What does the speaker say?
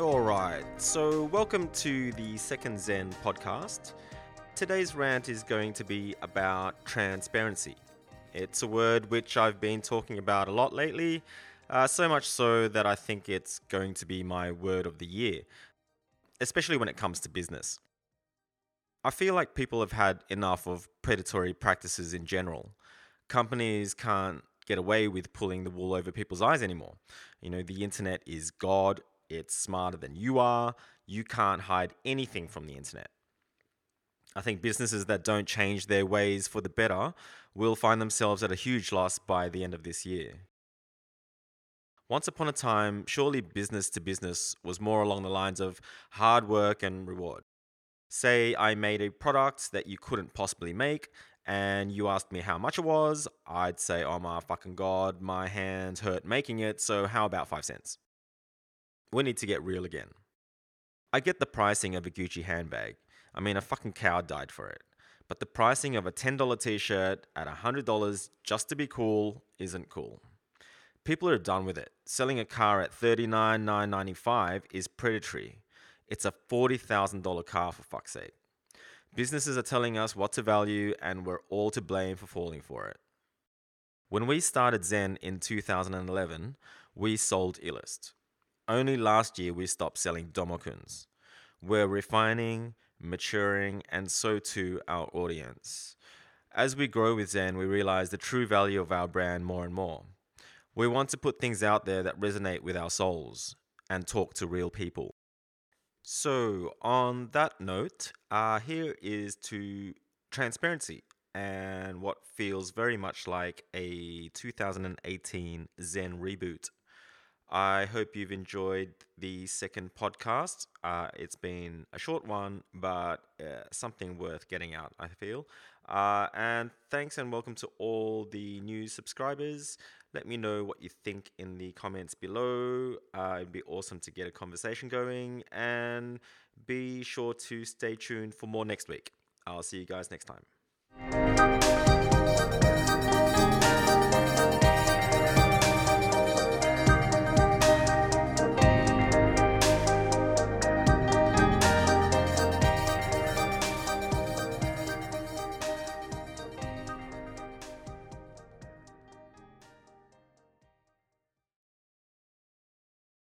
All right, so welcome to the Second Zen podcast. Today's rant is going to be about transparency. It's a word which I've been talking about a lot lately, uh, so much so that I think it's going to be my word of the year, especially when it comes to business. I feel like people have had enough of predatory practices in general. Companies can't get away with pulling the wool over people's eyes anymore. You know, the internet is God, it's smarter than you are. You can't hide anything from the internet. I think businesses that don't change their ways for the better will find themselves at a huge loss by the end of this year. Once upon a time, surely business to business was more along the lines of hard work and reward. Say I made a product that you couldn't possibly make, and you asked me how much it was, I'd say, oh my fucking god, my hands hurt making it, so how about five cents? We need to get real again. I get the pricing of a Gucci handbag. I mean, a fucking cow died for it. But the pricing of a $10 t shirt at $100 just to be cool isn't cool. People are done with it. Selling a car at $39,995 is predatory. It's a $40,000 car for fuck's sake. Businesses are telling us what to value, and we're all to blame for falling for it. When we started Zen in 2011, we sold Illust. Only last year we stopped selling Domokuns. We're refining, maturing, and so too our audience. As we grow with Zen, we realize the true value of our brand more and more. We want to put things out there that resonate with our souls and talk to real people. So, on that note, uh, here is to transparency and what feels very much like a 2018 Zen reboot. I hope you've enjoyed the second podcast. Uh, it's been a short one, but uh, something worth getting out, I feel. Uh, and thanks and welcome to all the new subscribers. Let me know what you think in the comments below. Uh, it'd be awesome to get a conversation going. And be sure to stay tuned for more next week. I'll see you guys next time.